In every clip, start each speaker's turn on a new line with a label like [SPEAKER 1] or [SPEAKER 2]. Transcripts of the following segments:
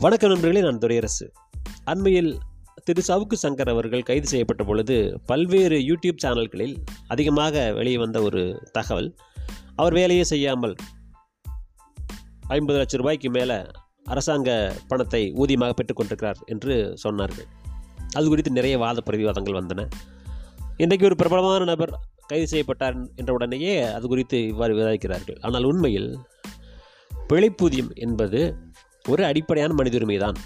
[SPEAKER 1] வணக்கம் நண்பர்களே நான் துரையரசு. அண்மையில் திரு சவுக்கு சங்கர் அவர்கள் கைது செய்யப்பட்ட பொழுது பல்வேறு யூடியூப் சேனல்களில் அதிகமாக வெளியே வந்த ஒரு தகவல். அவர் வேலையே செய்யாமல் ஐம்பது லட்சம் ரூபாய்க்கு மேலே அரசாங்க பணத்தை ஊதியமாக பெற்றுக்கொண்டிருக்கிறார் என்று சொன்னார்கள். அது குறித்து நிறைய வாத பிரதிவாதங்கள் வந்தன. இன்றைக்கு ஒரு பிரபலமான நபர் கைது செய்யப்பட்டார் என்ற உடனேயே அது குறித்து இவ்வாறு விவாதிக்கிறார்கள் ஆனால் உண்மையில் பிழைப்பூதியம் என்பது ஒரு அடிப்படையான மனித உரிமை தான்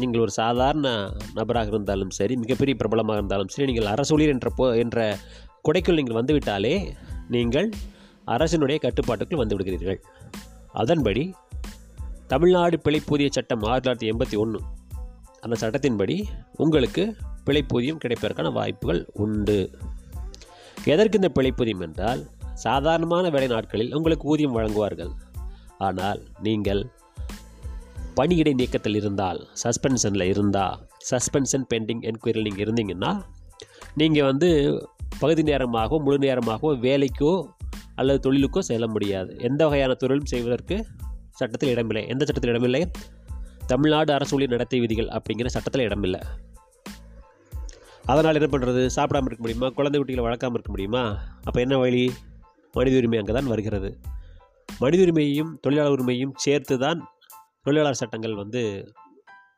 [SPEAKER 1] நீங்கள் ஒரு சாதாரண நபராக இருந்தாலும் சரி மிகப்பெரிய பிரபலமாக இருந்தாலும் சரி நீங்கள் அரசூழியர் என்ற போ என்ற கொடைக்குள் நீங்கள் வந்துவிட்டாலே நீங்கள் அரசினுடைய கட்டுப்பாட்டுக்குள் வந்து விடுகிறீர்கள். அதன்படி தமிழ்நாடு பிழைப்பூதிய சட்டம் ஆயிரத்தி தொள்ளாயிரத்தி எண்பத்தி ஒன்று அந்த சட்டத்தின்படி உங்களுக்கு பிழைப்பூதியம் கிடைப்பதற்கான வாய்ப்புகள் உண்டு. எதற்கு இந்த பிழைப்பூதியம் என்றால் சாதாரணமான வேலை நாட்களில் உங்களுக்கு ஊதியம் வழங்குவார்கள். ஆனால் நீங்கள் பணியிடை நீக்கத்தில் இருந்தால் சஸ்பென்ஷனில் இருந்தால் சஸ்பென்ஷன் பெண்டிங் என்கொயரியில் நீங்கள் இருந்தீங்கன்னா நீங்கள் வந்து பகுதி நேரமாகவோ முழு நேரமாகவோ வேலைக்கோ அல்லது தொழிலுக்கோ செல்ல முடியாது. எந்த வகையான தொழிலும் செய்வதற்கு சட்டத்தில் இடமில்லை. எந்த சட்டத்தில் இடமில்லை? தமிழ்நாடு அரசு ஊழியர் நடத்தை விதிகள் அப்படிங்கிற சட்டத்தில் இடமில்லை. அதனால் என்ன பண்ணுறது சாப்பிடாமல் இருக்க முடியுமா? குழந்தை குட்டிகளை வளர்க்காமல் இருக்க முடியுமா? அப்போ என்ன வழி? மனித உரிமை அங்கே தான் வருகிறது. மனித உரிமையையும் தொழிலாளர் உரிமையும் சேர்த்து தான் தொழிலாளர் சட்டங்கள் வந்து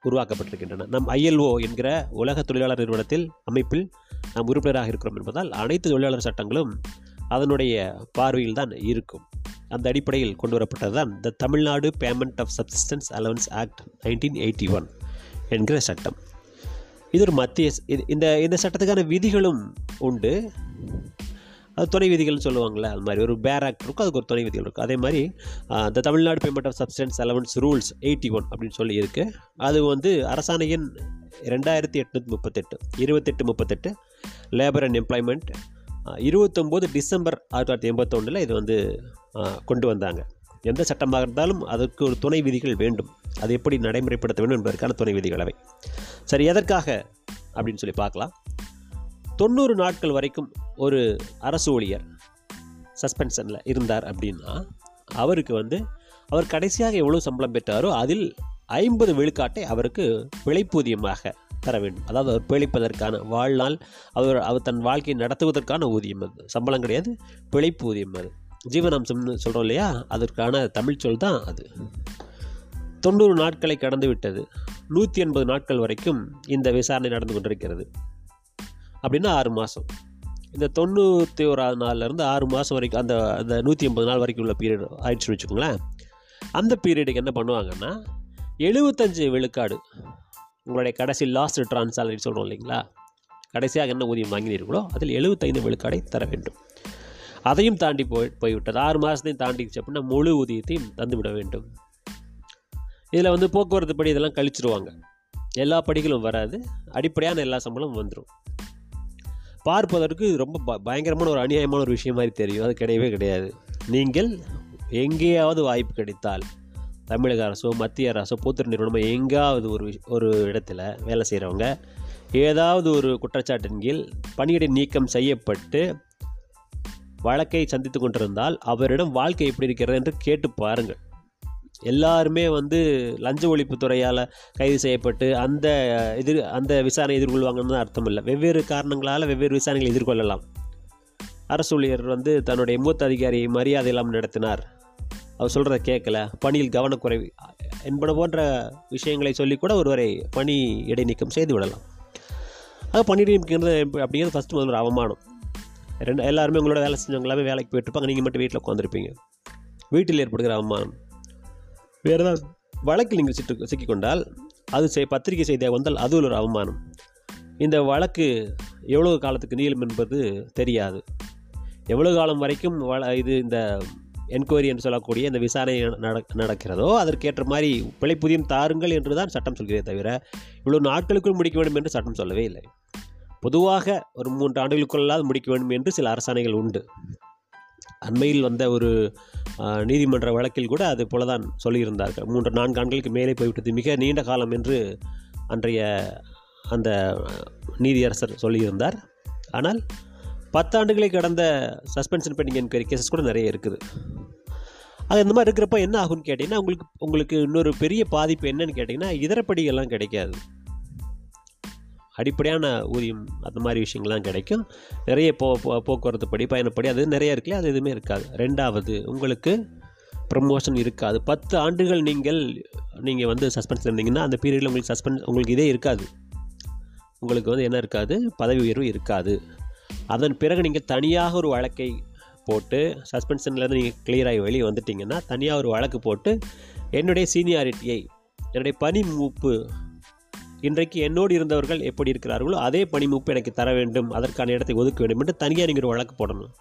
[SPEAKER 1] உருவாக்கப்பட்டிருக்கின்றன. நம் ஐஎல்ஓ என்கிற உலக தொழிலாளர் நிறுவனத்தில் அமைப்பில் நாம் உறுப்பினராக இருக்கிறோம் என்பதால் அனைத்து தொழிலாளர் சட்டங்களும் அதனுடைய பார்வையில் தான் இருக்கும். அந்த அடிப்படையில் கொண்டு வரப்பட்டது தான் the Tamil Nadu payment of subsistence allowance act nineteen eighty one என்கிற சட்டம். இது ஒரு மத்திய இது- இந்த இந்த சட்டத்துக்கான விதிகளும் உண்டு. அது துணை விதிகள்னு சொல்லுவாங்கள்ல அது மாதிரி. ஒரு பேர் ஆக்ட் இருக்கும் அதுக்கு ஒரு துணை விதிகள் இருக்கும் அதே மாதிரி இந்த Tamil Nadu payment of subsistence allowance rules eighty one அப்படின்னு சொல்லி இருக்குது அது வந்து அரசாணையின் ரெண்டாயிரத்தி எட்நூற்றி முப்பத்தெட்டு இருபத்தெட்டு முப்பத்தெட்டு லேபர் அண்ட் எம்ப்ளாய்மெண்ட் இருபத்தொம்போது டிசம்பர் ஆயிரத்தி தொள்ளாயிரத்தி எண்பத்தொன்னில் இது வந்து கொண்டு வந்தாங்க. எந்த சட்டமாக இருந்தாலும் அதற்கு ஒரு துணை விதிகள் வேண்டும். அது எப்படி நடைமுறைப்படுத்த வேண்டும் என்பதற்கான துணை விதிகள் அவை. சரி எதற்காக அப்படின்னு சொல்லி பார்க்கலாம். தொண்ணூறு நாட்கள் வரைக்கும் ஒரு அரசு ஊழியர் சஸ்பென்ஷனில் இருந்தார் அப்படின்னா அவருக்கு வந்து அவர் கடைசியாக எவ்வளோ சம்பளம் பெற்றாரோ அதில் ஐம்பது விழுக்காட்டை அவருக்கு பிழைப்பூதியமாக தர வேண்டும். அதாவது அவர் பிழைப்பதற்கான வாழ்நாள் அவர் அவர் தன் வாழ்க்கையை நடத்துவதற்கான ஊதியம் அது. சம்பளம் கிடையாது பிழைப்பூதியம் அது. ஜீவனாம்சம்னு சொல்கிறோம் இல்லையா? அதற்கான தமிழ் சொல் தான் அது. தொண்ணூறு நாட்களை கடந்து விட்டது. நூற்றி எண்பது நாட்கள் வரைக்கும் இந்த விசாரணை நடந்து கொண்டிருக்கிறது. அப்படின்னா ஆறு மாதம் இந்த தொண்ணூற்றி ஒரு நாள்லேருந்து ஆறு மாதம் வரைக்கும் அந்த அந்த நூற்றி ஐம்பது நாள் வரைக்கும் உள்ள பீரியட் ஆயிடுச்சுன்னு வச்சுக்கோங்களேன். அந்த பீரியடுக்கு என்ன பண்ணுவாங்கன்னா எழுபத்தஞ்சு விழுக்காடு உங்களுடைய கடைசி லாஸ்ட் ரிட்டர்ன் சேலரி சொல்கிறோம் இல்லைங்களா? கடைசியாக என்ன ஊதியம் வாங்கினீர்களோ அதில் எழுபத்தைந்து விழுக்காடை தர வேண்டும். அதையும் தாண்டி போய் போய்விட்டது. ஆறு மாதத்தையும் தாண்டிச்சு அப்படின்னா முழு ஊதியத்தையும் தந்துவிட வேண்டும். இதில் வந்து போக்குவரத்து படி இதெல்லாம் கழிச்சிருவாங்க. எல்லா படிகளும் வராது. அடிப்படையான எல்லா சம்பளமும் வந்துடும் பார்ப்பதற்கு இது ரொம்ப ப- பயங்கரமான ஒரு அநியாயமான ஒரு விஷயம் மாதிரி தெரியும். அது கிடையவே கிடையாது. நீங்கள் எங்கேயாவது வாய்ப்பு கிடைத்தால் தமிழக அரசோ மத்திய அரசோ பொது நிறுவனமோ எங்காவது ஒரு ஒரு இடத்துல வேலை செய்கிறவங்க ஏதாவது ஒரு குற்றச்சாட்டின் கீழ் பணியிடை நீக்கம் செய்யப்பட்டு வழக்கை சந்தித்து கொண்டிருந்தால் அவரிடம் வாழ்க்கை எப்படி இருக்கிறது என்று கேட்டு பாருங்கள். எல்லாருமே வந்து லஞ்ச ஒழிப்பு துறையால் கைது செய்யப்பட்டு அந்த எதிர் அந்த விசாரணை எதிர்கொள்வாங்கன்னு அர்த்தம் இல்லை வெவ்வேறு காரணங்களால் வெவ்வேறு விசாரணைகளை எதிர்கொள்ளலாம். அரசு ஊழியர் வந்து தன்னுடைய மூத்த அதிகாரியை மரியாதை இல்லாமல் நடத்தினார். அவர் சொல்கிறத கேட்கல பணியில் கவனக்குறைவு. என்பன போன்ற விஷயங்களை சொல்லி கூட ஒருவரை பணி இடைநீக்கம் செய்து விடலாம். ஆக பணி இடைநீக்கிறது அப்படிங்கிறது ஃபஸ்ட்டு முதல்ல ஒரு அவமானம். ரெண்டு எல்லாருமே உங்களோட வேலை செஞ்சவங்க எல்லாமே வேலைக்கு போயிட்டுருப்பாங்க நீங்கள் மட்டும் வீட்டில் உட்காந்துருப்பீங்க வீட்டில் ஏற்படுகிற அவமானம். வேறு ஏதாவது வழக்கில் நீங்கள் சிட்டு சிக்கிக்கொண்டால் அது செய் பத்திரிகை செய்தியாக வந்தால் அது ஒரு அவமானம். இந்த வழக்கு எவ்வளவு காலத்துக்கு நீளும் என்பது தெரியாது. எவ்வளவு காலம் வரைக்கும் வள இது இந்த என்கொயரி என்று சொல்லக்கூடிய இந்த விசாரணை நட- நடக்கிறதோ அதற்கேற்ற மாதிரி பிழைப்புதியம் தாருங்கள் என்று தான் சட்டம் சொல்கிறதே தவிர இவ்வளோ நாட்களுக்குள் முடிக்க வேண்டும் என்று சட்டம் சொல்லவே இல்லை. பொதுவாக ஒரு மூன்று ஆண்டுகளுக்குள்ளாவது முடிக்க வேண்டும் என்று சில அரசாணைகள் உண்டு. அண்மையில் வந்த ஒரு நீதிமன்ற வழக்கில் கூட அது போல தான் சொல்லியிருந்தார்கள். மூன்று நான்கு ஆண்டுகளுக்கு மேலே போய்விட்டது. மிக நீண்ட காலம் என்று அன்றைய அந்த நீதியரசர் சொல்லியிருந்தார். ஆனால் பத்தாண்டுகளை கடந்த சஸ்பென்ஷன் பெண்டிங் என்கொயரி கேசஸ் கூட நிறைய இருக்குது. அது இந்த மாதிரி இருக்கிறப்ப என்ன ஆகும்னு கேட்டிங்கன்னா உங்களுக்கு உங்களுக்கு இன்னொரு பெரிய பாதிப்பு என்னன்னு கேட்டிங்கன்னா இதரப்படிகள்லாம் கிடைக்காது. அடிப்படையான ஊதியம் அந்த மாதிரி விஷயங்கள்லாம் கிடைக்கும். நிறைய போ போக்குவரத்து படி பயணப்படி அது நிறைய இருக்குல்ல? அது எதுவுமே இருக்காது. ரெண்டாவது உங்களுக்கு ப்ரமோஷன் இருக்காது. பத்து ஆண்டுகள் நீங்கள் நீங்கள் வந்து சஸ்பென்ஸ் இருந்தீங்கன்னா அந்த பீரியடில் உங்களுக்கு சஸ்பென்ஸ் உங்களுக்கு இதே இருக்காது. உங்களுக்கு வந்து என்ன இருக்காது? பதவி உயர்வு இருக்காது. அதன் பிறகு நீங்கள் தனியாக ஒரு வழக்கை போட்டு சஸ்பென்ஷன்லேருந்து நீங்கள் கிளியராகி வெளியே வந்துட்டிங்கன்னா தனியாக ஒரு வழக்கு போட்டு என்னுடைய சீனியாரிட்டியை என்னுடைய பணி மூப்பு இன்றைக்கு என்னோடு இருந்தவர்கள் எப்படி இருக்கிறார்களோ அதே பணிமூப்பு எனக்கு தர வேண்டும் அதற்கான இடத்தை ஒதுக்க வேண்டும் என்று தனியாக நீங்கள் ஒரு வழக்கு போடணும்.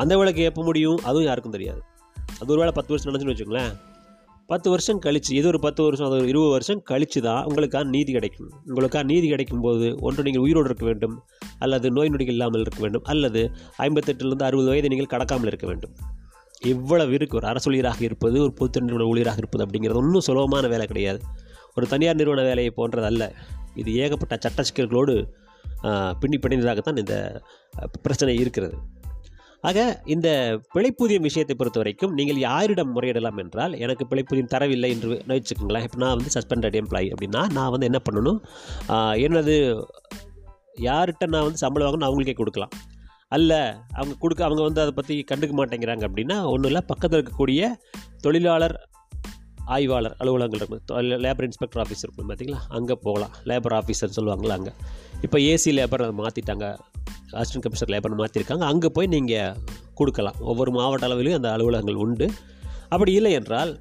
[SPEAKER 1] அந்த வழக்கு எப்போ முடியும் அதுவும் யாருக்கும் தெரியாது. அது ஒரு வேளை பத்து வருஷம் நினச்சுன்னு வச்சுங்களேன் பத்து வருஷம் கழிச்சு இது ஒரு பத்து வருஷம் அது ஒரு இருபது வருஷம் கழிச்சு தான் உங்களுக்கான நீதி கிடைக்கும். உங்களுக்கான நீதி கிடைக்கும் போது ஒன்று நீங்கள் உயிரோடு இருக்க வேண்டும் அல்லது நோய் நொடிகள் இல்லாமல் இருக்க வேண்டும் அல்லது ஐம்பத்தெட்டுலேருந்து அறுபது வயதை நீங்கள் கடக்காமல் இருக்க வேண்டும். இவ்வளவு இருக்குது ஒரு அரசு ஊழியராக இருப்பது ஒரு பொது நிறுவன ஊழியராக இருப்பது அப்படிங்கிறது ஒன்றும் சுலபமான வேலை கிடையாது. ஒரு தனியார் நிறுவன வேலையை போன்றது அல்ல இது ஏகப்பட்ட சட்ட சிக்கல்களோடு பின்னி பிணைந்ததாகத்தான் இந்த பிரச்சனை இருக்கிறது. ஆக இந்த பிழைப்பூதியம் விஷயத்தை பொறுத்த வரைக்கும் நீங்கள் யாரிடம் முறையிடலாம் என்றால் எனக்கு பிழைப்பூதியம் தரவில்லை என்று வச்சுக்கோங்களேன் இப்போ நான் வந்து சஸ்பெண்டட் எம்ப்ளாயி அப்படின்னா நான் வந்து என்ன பண்ணணும்? என்னது யார்கிட்ட நான் வந்து சம்பளம் வாங்கணும் அவங்களுக்கே கொடுக்கலாம். அல்ல அவங்க கொடுக்க அவங்க வந்து அதை பற்றி கண்டுக்க மாட்டேங்கிறாங்க அப்படின்னா ஒன்றும் இல்லை. பக்கத்தில் இருக்கக்கூடிய தொழிலாளர் ஆய்வாளர் அலுவலகங்கள் இருக்கும். லேபர் இன்ஸ்பெக்டர் ஆஃபீஸ் இருக்கும் பார்த்தீங்களா அங்கே போகலாம். லேபர் ஆஃபீஸர் சொல்லுவாங்களா அங்கே. இப்போ ஏசி லேபர் மாற்றிட்டாங்க அசிஸ்டன்ட் கமிஷனர் லேபர் மாற்றிருக்காங்க அங்கே போய் நீங்கள் கொடுக்கலாம். ஒவ்வொரு மாவட்ட அளவிலும் அந்த அலுவலகங்கள் உண்டு. அப்படி இல்லை என்றால்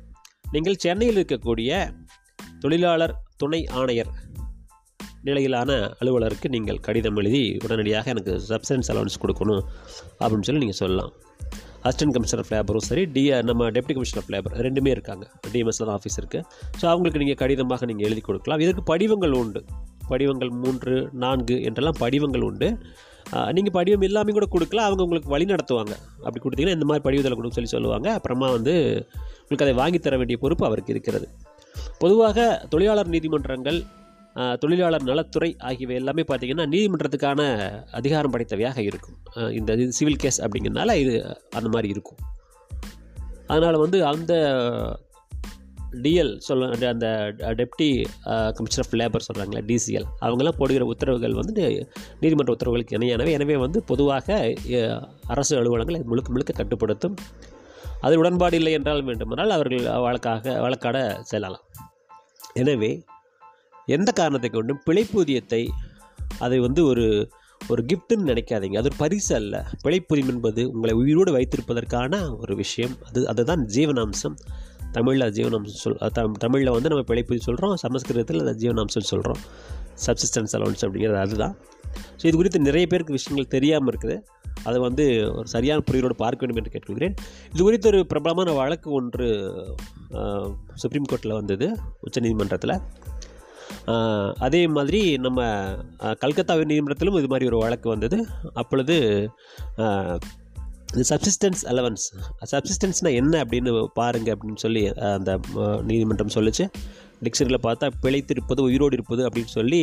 [SPEAKER 1] நீங்கள் சென்னையில் இருக்கக்கூடிய தொழிலாளர் துணை ஆணையர் நிலையிலான அலுவலருக்கு நீங்கள் கடிதம் எழுதி உடனடியாக எனக்கு சப்சன்ஸ் அலவன்ஸ் கொடுக்கணும் அப்படின்னு சொல்லி நீங்கள் சொல்லலாம். அசிஸ்டன்ட் கமிஷனர் ஆஃப் லேபரும் சரி டி நம்ம டெப்டி கமிஷனர் ஆஃப் லேபர் ரெண்டுமே இருக்காங்க. டிஎம்எஸ்ல தான் ஆஃபீஸ் இருக்குது ஸோ அவங்களுக்கு நீங்கள் கடிதமாக நீங்கள் எழுதி கொடுக்கலாம். இதற்கு படிவங்கள் உண்டு. படிவங்கள் மூன்று நான்கு என்றெல்லாம் படிவங்கள் உண்டு. நீங்கள் படிவம் எல்லாமே கூட கொடுக்கலாம். அவங்க உங்களுக்கு வழி நடத்துவாங்க. அப்படி கொடுத்தீங்கன்னா இந்த மாதிரி படிவத்தில் கொடுக்க சொல்லி சொல்லுவாங்க. அப்புறமா வந்து உங்களுக்கு அதை வாங்கி தர வேண்டிய பொறுப்பு அவருக்கு இருக்கிறது. பொதுவாக தொழிலாளர் நீதிமன்றங்கள் தொழிலாளர் நலத்துறை ஆகியவை எல்லாமே பார்த்திங்கன்னா நீதிமன்றத்துக்கான அதிகாரம் படைத்தவையாக இருக்கும். இந்த சிவில் கேஸ் அப்படிங்கிறதுனால இது அந்த மாதிரி இருக்கும். அதனால் வந்து அந்த டிஎல் சொல்ல அந்த- அந்த டெப்டி கமிஷனர் ஆஃப் லேபர் சொல்கிறாங்களே டிசிஎல் அவங்கெல்லாம் போடுகிற உத்தரவுகள் வந்து நீதிமன்ற உத்தரவுகளுக்கு இணையானவை. எனவே வந்து பொதுவாக அரசு அலுவலகங்கள் முழுக்க முழுக்க கட்டுப்படுத்தும். அது உடன்பாடு இல்லை என்றால் வேண்டுமானால் அவர்கள் வழக்காக வழக்காட செல்லலாம். எனவே எந்த காரணத்தை கொண்டும் பிழைப்பூதியத்தை அதை வந்து ஒரு ஒரு கிஃப்ட்டுன்னு நினைக்காதீங்க. அது ஒரு பரிசு அல்ல. பிழைப்பூதியம் என்பது உங்களை உயிரோடு வைத்திருப்பதற்கான ஒரு விஷயம். அது அதுதான் ஜீவனாம்சம். தமிழில் ஜீவனாம்சம் சொல் தமிழில் வந்து நம்ம பிழைப்புதி சொல்கிறோம் சமஸ்கிருதத்தில் அதை ஜீவனாம்சம் சொல்கிறோம் சப்சிஸ்டன்ஸ் அலவன்ஸ் அப்படிங்கிறது அதுதான். ஸோ இது குறித்து நிறைய பேருக்கு விஷயங்கள் தெரியாமல் இருக்குது. அதை வந்து ஒரு சரியான புரிதலோடு பார்க்க வேண்டும் என்று கேட்டுக்கொள்கிறேன். இது குறித்து ஒரு பிரபலமான வழக்கு ஒன்று சுப்ரீம் கோர்ட்டில் வந்தது உச்சநீதிமன்றத்தில். அதே மாதிரி நம்ம கல்கத்தா நீதிமன்றத்திலும் இது மாதிரி ஒரு வழக்கு வந்தது. அப்பொழுது இது சப்சிஸ்டன்ஸ் அலவன்ஸ் சப்சிஸ்டன்ஸ்னால் என்ன அப்படின்னு பாருங்கள் அப்படின்னு சொல்லி அந்த நீதிமன்றம் சொல்லிச்சு. டிக்ஷனரியில் பார்த்தா பிழைத்திருப்பது உயிரோடு இருப்பது அப்படின்னு சொல்லி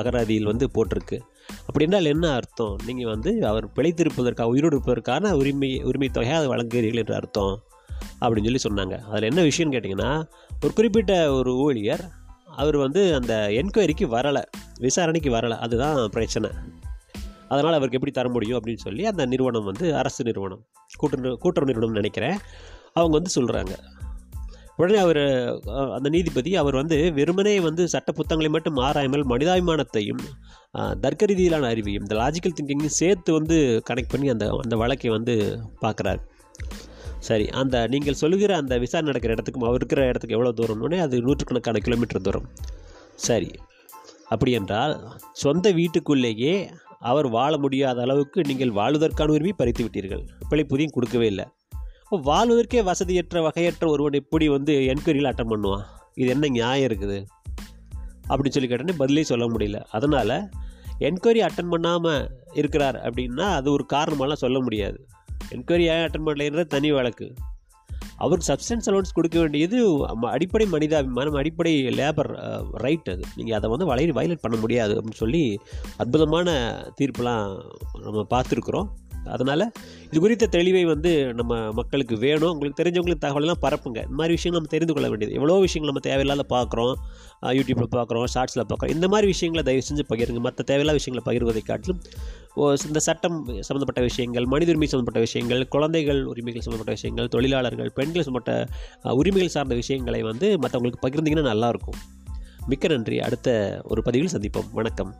[SPEAKER 1] அகராதியில் வந்து போட்டிருக்கு. அப்படின்னால் என்ன அர்த்தம்? நீங்கள் வந்து அவர் பிழைத்திருப்பதற்காக உயிரோடு இருப்பதற்கான உரிமை உரிமை தொகையை அதை வழங்குகிறீர்கள் என்று அர்த்தம் அப்படின்னு சொல்லி சொன்னாங்க. அதில் என்ன விஷயம்னு கேட்டிங்கன்னா ஒரு குறிப்பிட்ட ஒரு ஊழியர் அவர் வந்து அந்த என்கொயரிக்கு வரலை விசாரணைக்கு வரலை. அதுதான் பிரச்சனை. அதனால் அவருக்கு எப்படி தர முடியும் அப்படின்னு சொல்லி அந்த நிறுவனம் வந்து அரசு நிறுவனம் கூட்டுறவு கூட்டுறவு நிறுவனம் நினைக்கிறேன். அவங்க வந்து சொல்கிறாங்க உடனே அவர் அந்த நீதிபதி அவர் வந்து வெறுமனே வந்து சட்ட புத்தகங்களை மட்டும் ஆராயாமல் மனிதாபிமானத்தையும் தர்க்க ரீதியிலான அறிவையும் இந்த லாஜிக்கல் திங்கிங்கையும் சேர்த்து வந்து கனெக்ட் பண்ணி அந்த அந்த வழக்கை வந்து பார்க்குறாரு. சரி அந்த நீங்கள் சொல்லுகிற அந்த விசாரணை நடக்கிற இடத்துக்கும் அவர் இருக்கிற இடத்துக்கு எவ்வளோ தூரம்னே அது நூற்றுக்கணக்கான கிலோமீட்டர் தூரம். சரி. அப்படி என்றால் சொந்த வீட்டுக்குள்ளேயே அவர் வாழ முடியாத அளவுக்கு நீங்கள் வாழ்வதற்கான உரிமை பறித்து விட்டீர்கள். பிழைப்புதியும் கொடுக்கவே இல்லை. வாழ்வதற்கே வசதியற்ற வகையற்ற ஒருவன் எப்படி வந்து என்கொயரியில் அட்டன் பண்ணுவான்? இது என்ன நியாயம் இருக்குது? அப்படின்னு சொல்லி கேட்டோன்னே பதிலே சொல்ல முடியல. அதனால் என்கொயரி அட்டன் பண்ணாமல் இருக்கிறார் அப்படின்னா அது ஒரு காரணமெல்லாம் சொல்ல முடியாது. என்கொயரி ஏன் அட்டன் பண்ணலைன்றது தனி வழக்கு. அவருக்கு சப்ஸ்டன்ஸ் அலோன்ஸ் கொடுக்க வேண்டியது அடிப்படை மனிதாபிமானம் அடிப்படை லேபர் ரைட் அது. நீங்கள் அதை வந்து வலை வயலட் பண்ண முடியாது அப்படின்னு சொல்லி அற்புதமான தீர்ப்புலாம் நம்ம பார்த்துருக்குறோம். அதனால் இது குறித்த தெளிவை வந்து நம்ம மக்களுக்கு வேணும். உங்களுக்கு தெரிஞ்சவங்களுக்கு தகவலெல்லாம் பரப்புங்க. இந்த மாதிரி விஷயங்கள் நம்ம தெரிந்து கொள்ள வேண்டியது. எவ்வளோ விஷயங்கள் நம்ம தேவையில்லாத பார்க்குறோம். யூடியூப்பில் பார்க்குறோம் ஷார்ட்ஸில் பார்க்குறோம். இந்த மாதிரி விஷயங்களை தயவு செஞ்சு பகிருங்க. மற்ற தேவையில்லாத விஷயங்களை பகிர்வதை காட்டிலும் இந்த சட்டம் சம்மந்தப்பட்ட விஷயங்கள் மனித உரிமை சம்மந்தப்பட்ட விஷயங்கள் குழந்தைகள் உரிமைகள் சம்மந்தப்பட்ட விஷயங்கள் தொழிலாளர்கள் பெண்கள் சம்மந்தப்பட்ட உரிமைகள் சார்ந்த விஷயங்களை வந்து மற்றவங்களுக்கு பகிர்ந்தீங்கன்னா நல்லாயிருக்கும் மிக்க நன்றி. அடுத்த ஒரு பதிவில் சந்திப்போம். வணக்கம்.